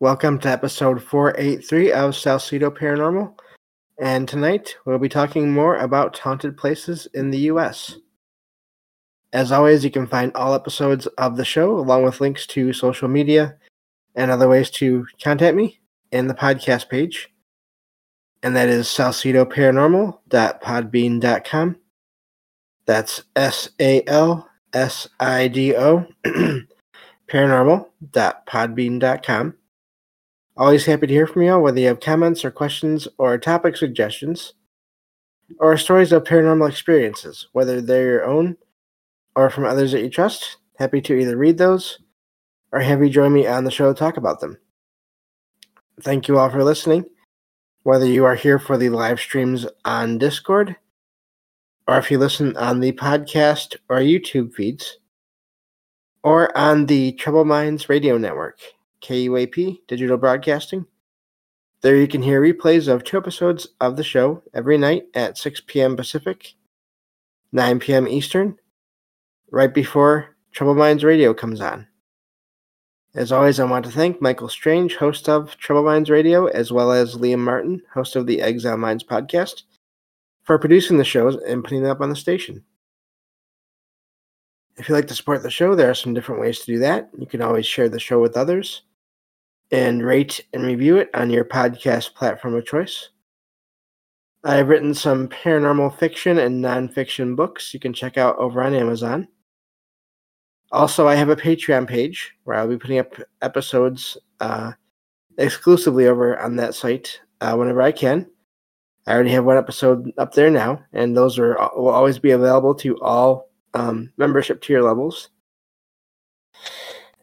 Welcome to episode 483 of Salsido Paranormal. And tonight we'll be talking more about haunted places in the U.S. As always, you can find all episodes of the show along with links to social media and other ways to contact me in the podcast page. And that is salsidoparanormal.podbean.com. That's S A L S I D O paranormal.podbean.com. Always happy to hear from you, whether you have comments or questions or topic suggestions or stories of paranormal experiences, whether they're your own or from others that you trust. Happy to either read those or have you join me on the show to talk about them. Thank you all for listening, whether you are here for the live streams on Discord or if you listen on the podcast or YouTube feeds or on the Troubled Minds Radio Network. KUAP Digital Broadcasting. There you can hear replays of two episodes of the show every night at 6 p.m. Pacific, 9 p.m. Eastern, right before Troubled Minds Radio comes on. As always, I want to thank Michael Strange, host of Troubled Minds Radio, as well as Liam Martin, host of the Exile Minds podcast, for producing the shows and putting them up on the station. If you'd like to support the show, there are some different ways to do that. You can always share the show with others and rate and review it on your podcast platform of choice. I've written some paranormal fiction and nonfiction books you can check out over on Amazon. Also, I have a Patreon page where I'll be putting up episodes uh, exclusively over on that site uh, whenever I can. I already have one episode up there now, and those are will always be available to all um, membership tier levels.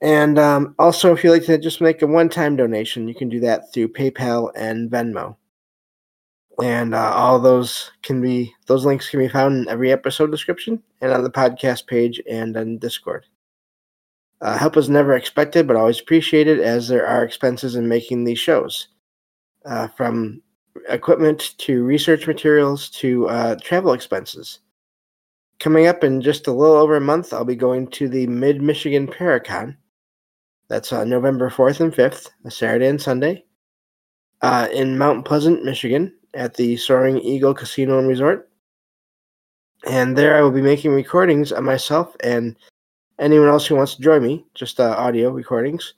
And um, also, if you'd like to just make a one time donation, you can do that through PayPal and Venmo. And uh, all those can be, those links can be found in every episode description and on the podcast page and on Discord. Uh, help is never expected, but always appreciated as there are expenses in making these shows. Uh, from equipment to research materials to uh, travel expenses. Coming up in just a little over a month, I'll be going to the Mid Michigan Paracon that's uh, November 4th and 5th, a Saturday and Sunday, uh, in Mount Pleasant, Michigan, at the Soaring Eagle Casino and Resort. And there I will be making recordings of myself and anyone else who wants to join me, just uh, audio recordings,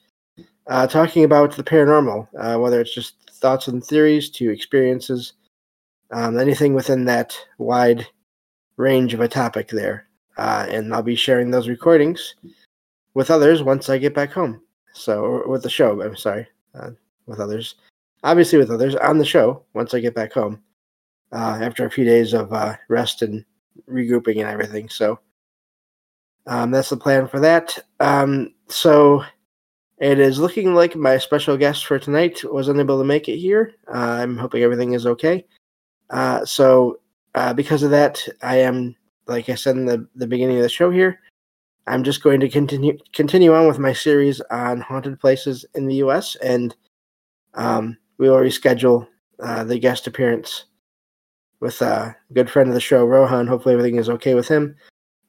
uh, talking about the paranormal, uh, whether it's just thoughts and theories to experiences, um, anything within that wide range of a topic there. Uh, and I'll be sharing those recordings with others once I get back home. So, with the show, I'm sorry, uh, with others. Obviously, with others on the show once I get back home uh, after a few days of uh, rest and regrouping and everything. So, um, that's the plan for that. Um, so, it is looking like my special guest for tonight was unable to make it here. Uh, I'm hoping everything is okay. Uh, so, uh, because of that, I am, like I said in the, the beginning of the show here, I'm just going to continue continue on with my series on haunted places in the U.S. and um, we will reschedule uh, the guest appearance with a good friend of the show, Rohan. Hopefully, everything is okay with him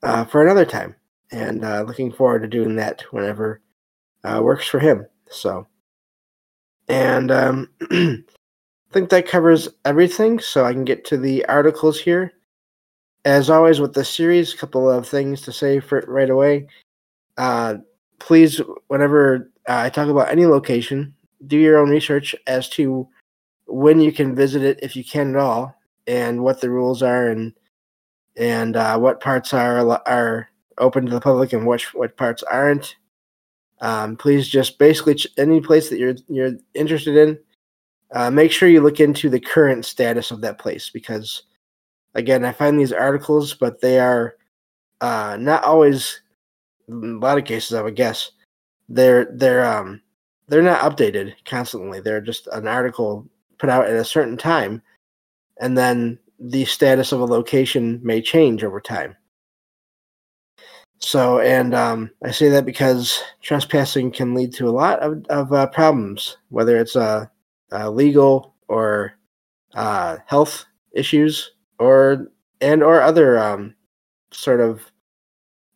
uh, for another time, and uh, looking forward to doing that whenever uh, works for him. So, and um, I think that covers everything. So I can get to the articles here as always with this series, a couple of things to say for right away. Uh, please, whenever uh, I talk about any location, do your own research as to when you can visit it, if you can at all, and what the rules are, and and uh, what parts are are open to the public and which what parts aren't. Um, please just basically ch- any place that you're you're interested in, uh, make sure you look into the current status of that place because again, I find these articles, but they are uh, not always. In a lot of cases, I would guess they're they're um they're not updated constantly. They're just an article put out at a certain time, and then the status of a location may change over time. So, and um, I say that because trespassing can lead to a lot of, of uh, problems, whether it's uh, uh, legal or uh, health issues or and or other um, sort of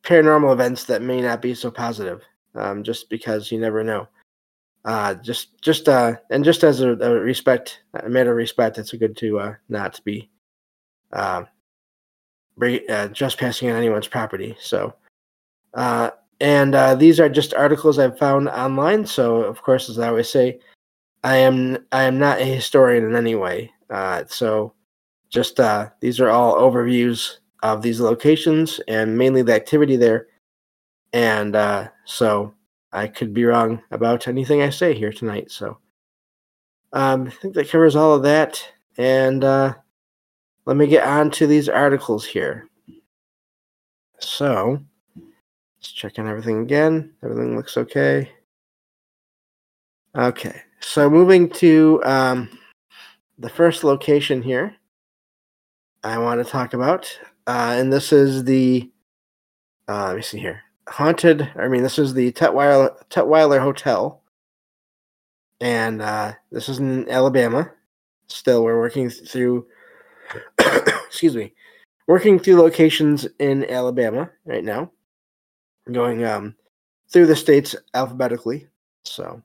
paranormal events that may not be so positive, um, just because you never know. uh, just just uh, and just as a, a, respect, a matter of respect, it's good to uh, not be uh, uh, trespassing on anyone's property. So, uh, and uh, these are just articles I've found online. So, of course, as I always say, I am I am not a historian in any way. Uh, so, just uh, these are all overviews of these locations and mainly the activity there. And uh, so I could be wrong about anything I say here tonight. So um, I think that covers all of that. And uh, let me get on to these articles here. So let's check on everything again. Everything looks okay. Okay, so moving to um, the first location here, I want to talk about, uh, and this is the. Uh, let me see here haunted. I mean, this is the Tutwiler, Tutwiler Hotel, and uh, this is in Alabama. Still, we're working through. excuse me, working through locations in Alabama right now, going um, through the states alphabetically. So,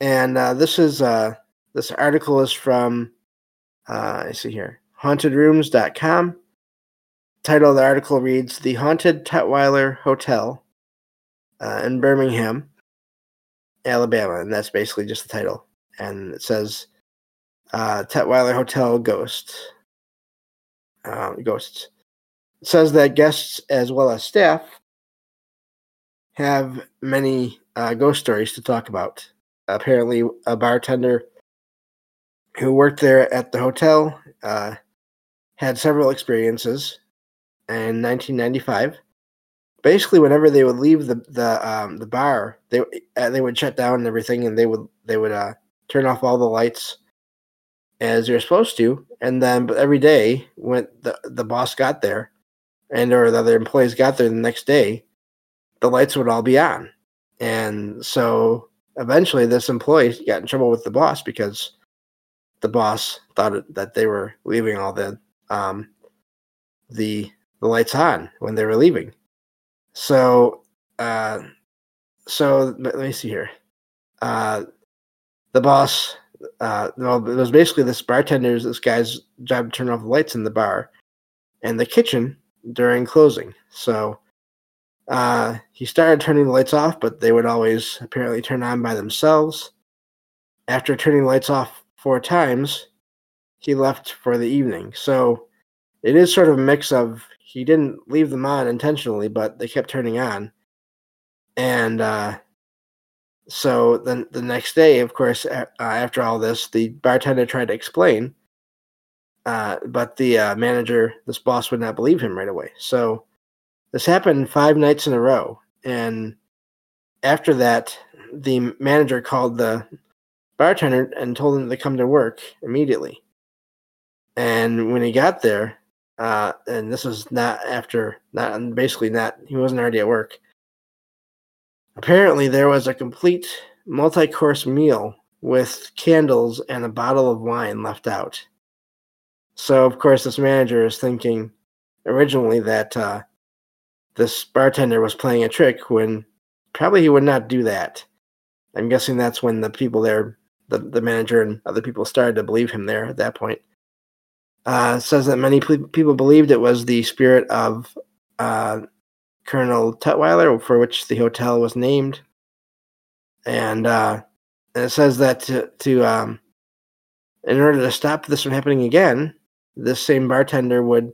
and uh, this is uh, this article is from. Uh, I see here, hauntedrooms.com title of the article reads The Haunted Tutwiler Hotel uh, in Birmingham, Alabama. And that's basically just the title. And it says uh, Tutwiler Hotel Ghost. Uh, ghosts. It says that guests as well as staff have many uh, ghost stories to talk about. Apparently, a bartender who worked there at the hotel uh, had several experiences in 1995. Basically, whenever they would leave the the um, the bar, they uh, they would shut down and everything, and they would they would uh, turn off all the lights as they're supposed to. And then, but every day when the the boss got there, and or the other employees got there the next day, the lights would all be on. And so eventually, this employee got in trouble with the boss because the boss thought that they were leaving all the um, the the lights on when they were leaving. So, uh, so let me see here. Uh, the boss, uh, well, it was basically this bartender's, this guy's job to turn off the lights in the bar and the kitchen during closing. So, uh, he started turning the lights off, but they would always apparently turn on by themselves. After turning lights off four times, he left for the evening. So, it is sort of a mix of he didn't leave them on intentionally, but they kept turning on. And uh, so then the next day, of course, uh, after all this, the bartender tried to explain, uh, but the uh, manager, this boss, would not believe him right away. So this happened five nights in a row, and after that, the manager called the bartender and told him to come to work immediately. And when he got there, uh, and this was not after, not basically not, he wasn't already at work. Apparently, there was a complete multi course meal with candles and a bottle of wine left out. So, of course, this manager is thinking originally that uh, this bartender was playing a trick when probably he would not do that. I'm guessing that's when the people there, the, the manager and other people started to believe him there at that point uh, says that many people believed it was the spirit of uh, Colonel Tutwiler, for which the hotel was named. And, uh, and it says that to, to um, in order to stop this from happening again, this same bartender would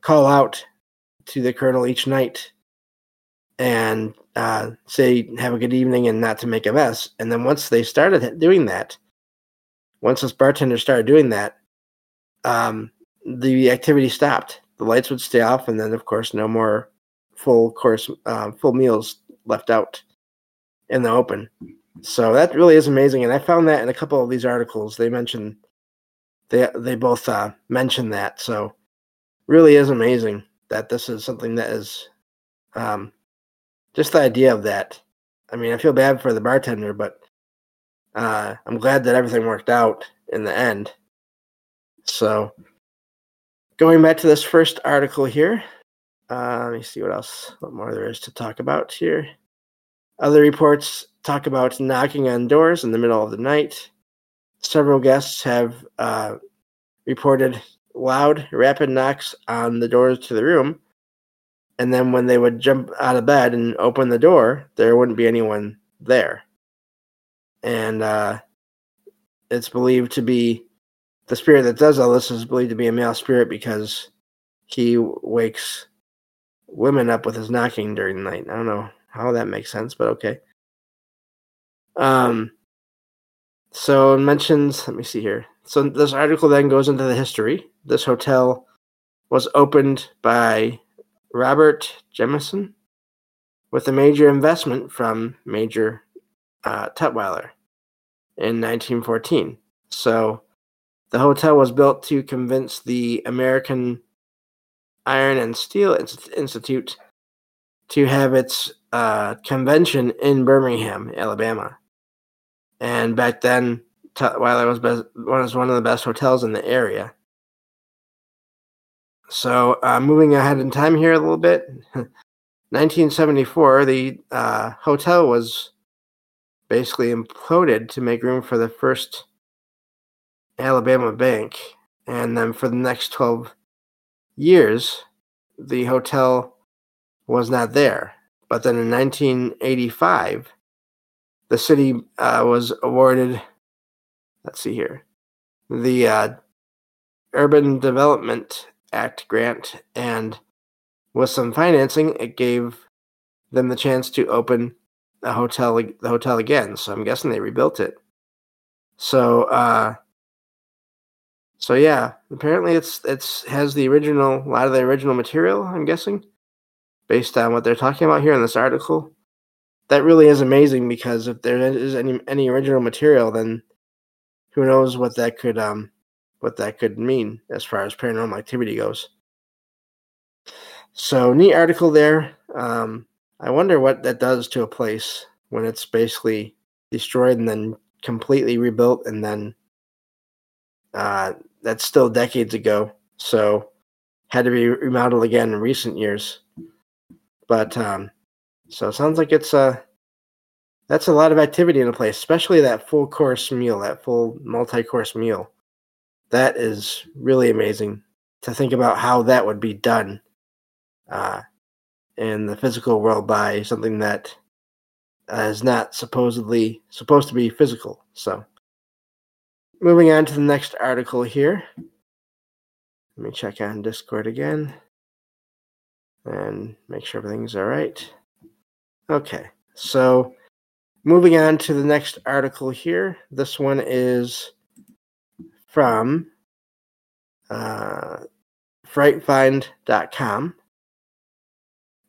call out to the colonel each night and uh, say, "Have a good evening," and not to make a mess. And then once they started doing that, once this bartender started doing that, um, the activity stopped. The lights would stay off, and then, of course, no more full course, uh, full meals left out in the open. So that really is amazing, and I found that in a couple of these articles. They mention they they both uh, mention that. So really is amazing that this is something that is um, just the idea of that. I mean, I feel bad for the bartender, but uh, I'm glad that everything worked out in the end. So, going back to this first article here, uh, let me see what else, what more there is to talk about here. Other reports talk about knocking on doors in the middle of the night. Several guests have uh, reported loud, rapid knocks on the doors to the room. And then when they would jump out of bed and open the door, there wouldn't be anyone there. And uh, it's believed to be the spirit that does all this is believed to be a male spirit because he wakes women up with his knocking during the night. I don't know how that makes sense, but okay. Um, so it mentions, let me see here. So this article then goes into the history. This hotel was opened by Robert Jemison with a major investment from Major uh, Tutwiler in 1914. So the hotel was built to convince the American Iron and Steel Institute to have its uh, convention in Birmingham, Alabama. And back then, Tutwiler was, best, was one of the best hotels in the area. So, uh, moving ahead in time here a little bit, 1974, the uh, hotel was basically imploded to make room for the first Alabama Bank. And then for the next 12 years, the hotel was not there. But then in 1985, the city uh, was awarded, let's see here, the uh, Urban Development Act grant. And with some financing, it gave them the chance to open the hotel, the hotel again. So I'm guessing they rebuilt it. So, uh, so yeah, apparently it's it's has the original a lot of the original material. I'm guessing, based on what they're talking about here in this article. That really is amazing because if there is any any original material, then who knows what that could um what that could mean as far as paranormal activity goes. So neat article there. Um, I wonder what that does to a place when it's basically destroyed and then completely rebuilt and then uh, that's still decades ago, so had to be remodeled again in recent years. But um, so it sounds like it's a uh, that's a lot of activity in a place, especially that full course meal, that full multi course meal. That is really amazing to think about how that would be done uh, in the physical world by something that is not supposedly supposed to be physical. So moving on to the next article here. Let me check on Discord again and make sure everything's all right. Okay, so moving on to the next article here. This one is from uh, frightfind.com.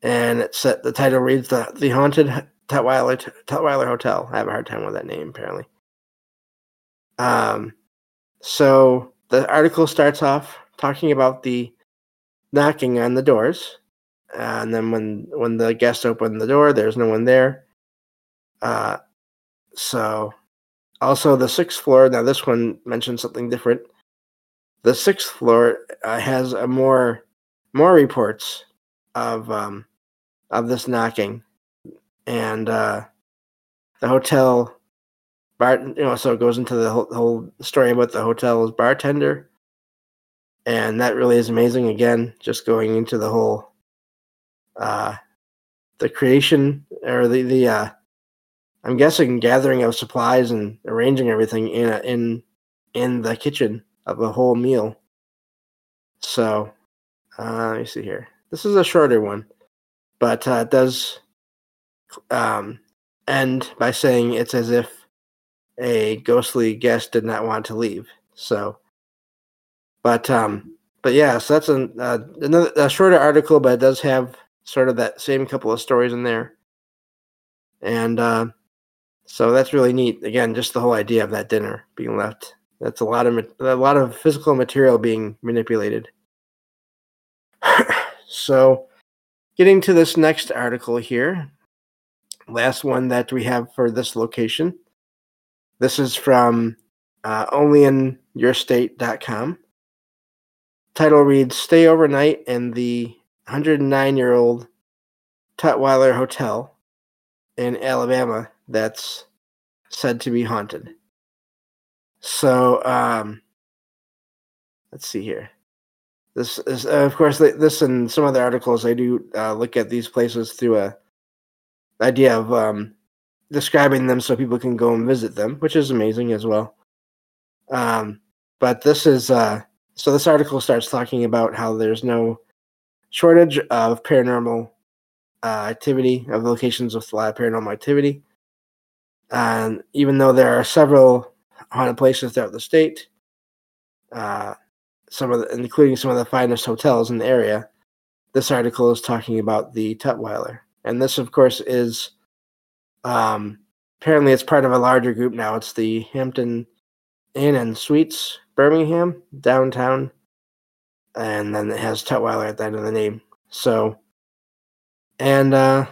And it's set, the title reads the, the Haunted Tutwiler, Tutwiler Hotel. I have a hard time with that name, apparently. Um, so the article starts off talking about the knocking on the doors, and then when when the guests open the door, there's no one there. Uh, so also the sixth floor. Now this one mentions something different. The sixth floor uh, has a more more reports of um, of this knocking, and uh, the hotel you know, so it goes into the whole, whole story about the hotel's bartender, and that really is amazing. Again, just going into the whole, uh, the creation or the the uh, I'm guessing gathering of supplies and arranging everything in a, in in the kitchen of a whole meal. So, uh, let me see here. This is a shorter one, but uh, it does um, end by saying it's as if a ghostly guest did not want to leave. So, but um, but yeah, so that's an, uh, another a shorter article, but it does have sort of that same couple of stories in there, and uh, so that's really neat. Again, just the whole idea of that dinner being left. That's a lot of a lot of physical material being manipulated. so, getting to this next article here, last one that we have for this location. This is from uh, onlyinyourstate.com. Title reads Stay overnight in the 109 year old Tutwiler Hotel in Alabama that's said to be haunted. So, um, let's see here. This is, uh, of course, this and some other articles. I do uh, look at these places through a idea of um, describing them so people can go and visit them, which is amazing as well. Um, but this is uh, so. This article starts talking about how there's no shortage of paranormal uh, activity, of locations with a lot of paranormal activity. And even though there are several haunted places throughout the state, uh, some of the, including some of the finest hotels in the area, this article is talking about the Tutwiler. And this, of course, is um, apparently it's part of a larger group now. It's the Hampton Inn and Suites, Birmingham, downtown. And then it has Tutwiler at the end of the name. So, and uh,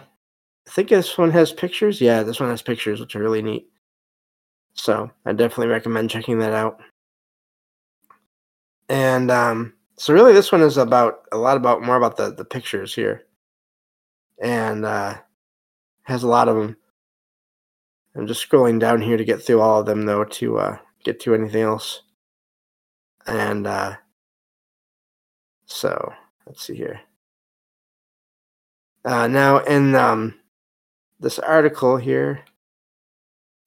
I think this one has pictures. Yeah, this one has pictures, which are really neat. So I definitely recommend checking that out. And um, so really, this one is about a lot about more about the the pictures here, and uh, has a lot of them. I'm just scrolling down here to get through all of them, though, to uh, get to anything else. And uh, so let's see here. Uh, now, in um, this article here,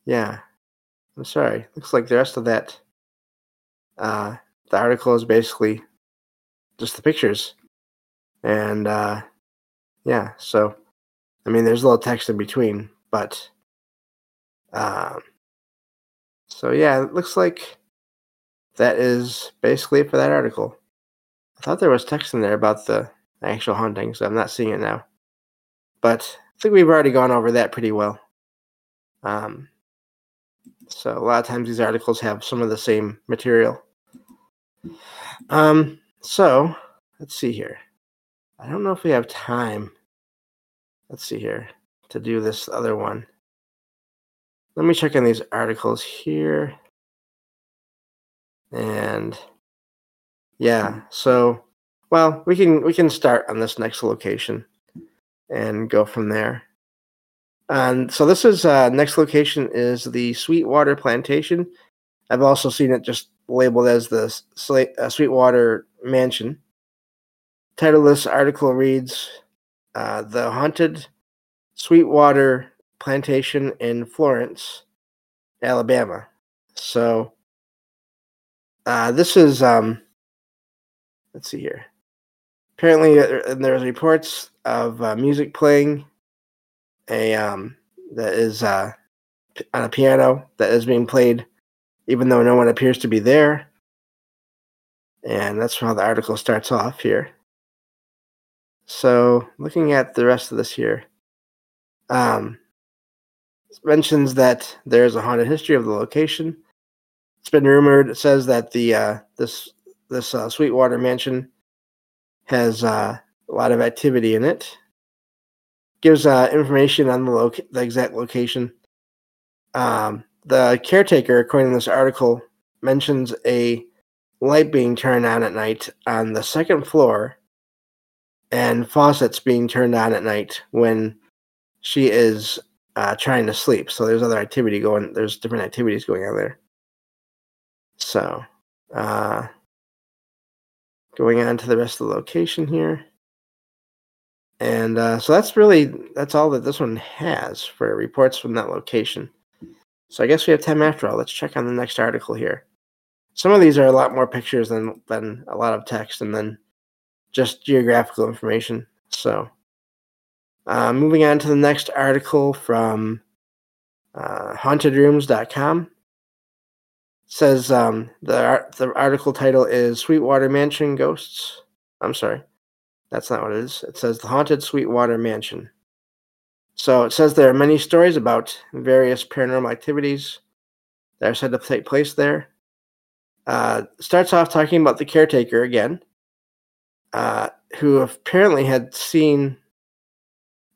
yeah, I'm sorry. Looks like the rest of that, uh, the article is basically just the pictures, and uh, yeah. So, I mean, there's a little text in between, but um, so yeah, it looks like that is basically it for that article. I thought there was text in there about the actual hunting, so I'm not seeing it now. But I think we've already gone over that pretty well. Um, so a lot of times these articles have some of the same material. Um, so let's see here. I don't know if we have time. Let's see here to do this other one. Let me check in these articles here. And yeah, so well, we can we can start on this next location and go from there. And so this is uh, next location is the Sweetwater Plantation. I've also seen it just labeled as the uh, Sweetwater Mansion. Title of this article reads uh, The Haunted Sweetwater Plantation in Florence, Alabama. So uh, this is, um, let's see here. Apparently, uh, there's reports of uh, music playing, a um, that is uh, on a piano that is being played, even though no one appears to be there. And that's how the article starts off here. So, looking at the rest of this here, um, mentions that there is a haunted history of the location. It's been rumored. It says that the uh, this this uh, Sweetwater mansion has uh, a lot of activity in it. Gives uh, information on the, lo- the exact location. Um, the caretaker, according to this article, mentions a light being turned on at night on the second floor and faucets being turned on at night when she is uh, trying to sleep. So there's other activity going. There's different activities going on there. So, uh, going on to the rest of the location here, and uh, so that's really that's all that this one has for reports from that location. So I guess we have time after all. Let's check on the next article here. Some of these are a lot more pictures than than a lot of text, and then just geographical information. So. Uh, moving on to the next article from uh, hauntedrooms.com. says um, the, the article title is Sweetwater Mansion Ghosts. I'm sorry, that's not what it is. It says The Haunted Sweetwater Mansion. So it says there are many stories about various paranormal activities that are said to take place there. Uh, starts off talking about the caretaker again, uh, who apparently had seen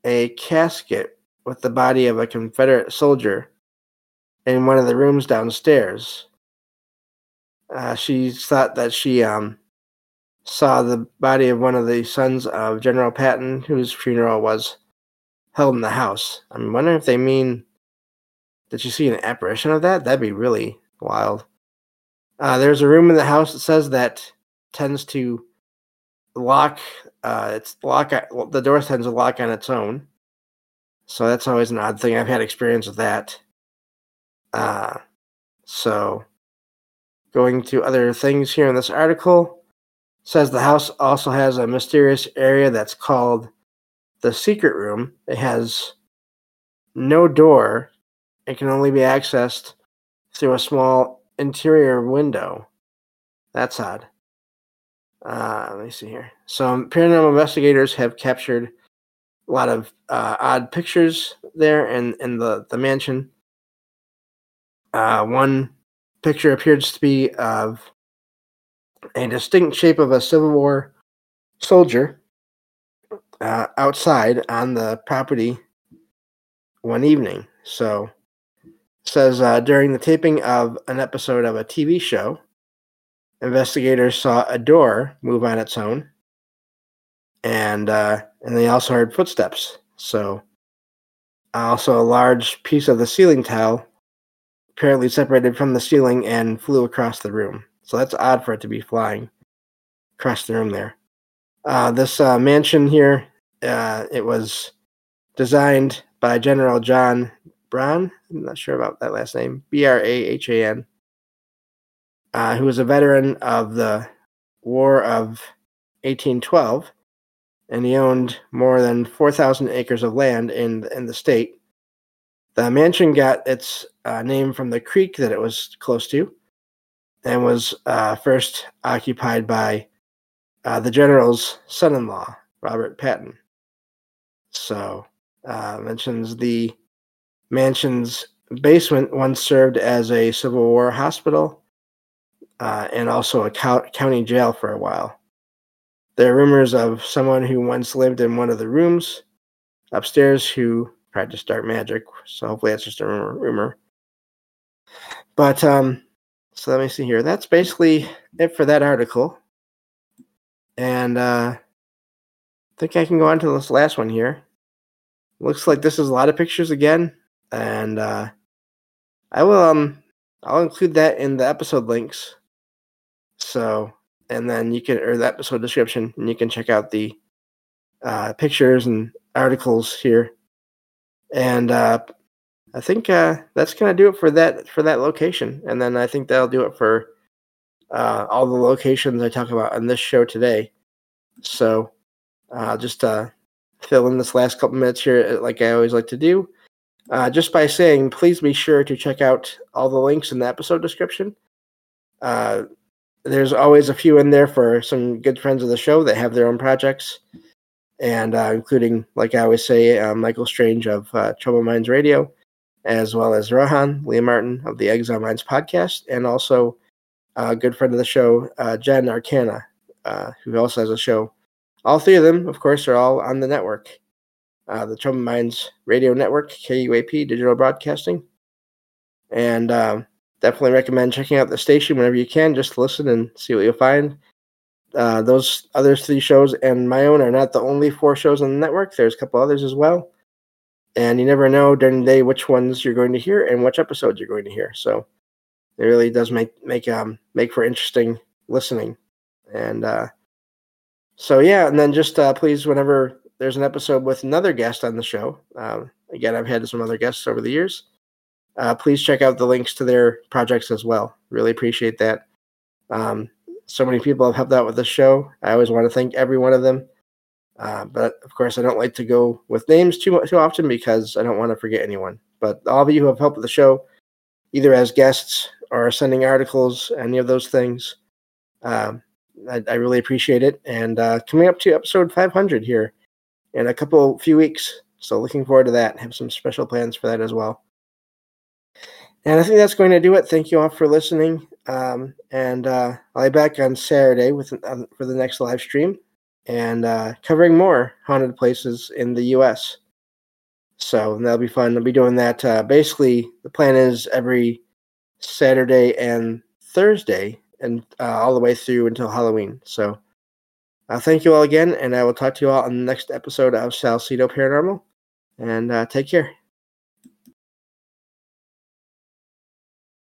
a casket with the body of a Confederate soldier in one of the rooms downstairs. Uh, she thought that she um, saw the body of one of the sons of General Patton, whose funeral was held in the house. I'm wondering if they mean Did you see an apparition of that? That'd be really wild. Uh, there's a room in the house that says that tends to lock. Uh, it's lock. The door tends to lock on its own. So that's always an odd thing. I've had experience with that. Uh, so going to other things here in this article says the house also has a mysterious area that's called the secret room. It has no door. It can only be accessed through a small interior window. That's odd. Uh, let me see here. Some paranormal investigators have captured a lot of uh, odd pictures there in, in the, the mansion. Uh, one picture appears to be of a distinct shape of a Civil War soldier uh, outside on the property one evening. So, says uh, during the taping of an episode of a TV show, investigators saw a door move on its own, and uh, and they also heard footsteps. So, also a large piece of the ceiling tile apparently separated from the ceiling and flew across the room. So that's odd for it to be flying across the room there. Uh, this uh, mansion here, uh, it was designed by General John Brahan. I'm not sure about that last name. B R A H A N. Uh, who was a veteran of the War of 1812, and he owned more than 4,000 acres of land in in the state. The mansion got its uh, name from the creek that it was close to, and was uh, first occupied by uh, the general's son-in-law, Robert Patton. So uh, mentions the mansion's basement once served as a Civil War hospital uh, and also a co- county jail for a while. There are rumors of someone who once lived in one of the rooms upstairs who tried to start magic. So hopefully that's just a rumor. rumor. But um, so let me see here. That's basically it for that article. And uh, I think I can go on to this last one here. Looks like this is a lot of pictures again, and uh, I will um I'll include that in the episode links. So and then you can or the episode description, and you can check out the uh, pictures and articles here. And uh, I think uh, that's gonna do it for that for that location, and then I think that'll do it for uh, all the locations I talk about on this show today. So uh, just uh, fill in this last couple minutes here, uh, like I always like to do, uh, just by saying, please be sure to check out all the links in the episode description. Uh, there's always a few in there for some good friends of the show that have their own projects, and uh, including, like I always say, uh, Michael Strange of uh, Troubled Minds Radio, as well as Rohan Leah Martin of the Exile Minds podcast, and also a good friend of the show, Jen Arcana, who also has a show all three of them, of course, are all on the network. Uh, the Troubled Minds Radio Network, KUAP Digital Broadcasting. And uh, definitely recommend checking out the station whenever you can. Just listen and see what you'll find. Uh, those other three shows and my own are not the only four shows on the network. There's a couple others as well. And you never know during the day which ones you're going to hear and which episodes you're going to hear. So it really does make make um make for interesting listening. And uh, so yeah, and then just uh, please, whenever there's an episode with another guest on the show, um, again, I've had some other guests over the years. Uh, please check out the links to their projects as well. Really appreciate that. Um, so many people have helped out with the show. I always want to thank every one of them. Uh, but of course, I don't like to go with names too too often because I don't want to forget anyone. But all of you who have helped with the show, either as guests or sending articles, any of those things, um, I, I really appreciate it. And uh, coming up to episode 500 here in a couple few weeks. So looking forward to that. Have some special plans for that as well. And I think that's going to do it. Thank you all for listening. Um, and uh, I'll be back on Saturday with uh, for the next live stream and uh, covering more haunted places in the U.S. So that'll be fun. I'll be doing that. Uh, basically, the plan is every Saturday and Thursday and uh, all the way through until Halloween. So uh, thank you all again, and I will talk to you all on the next episode of Salsido Paranormal. And take care.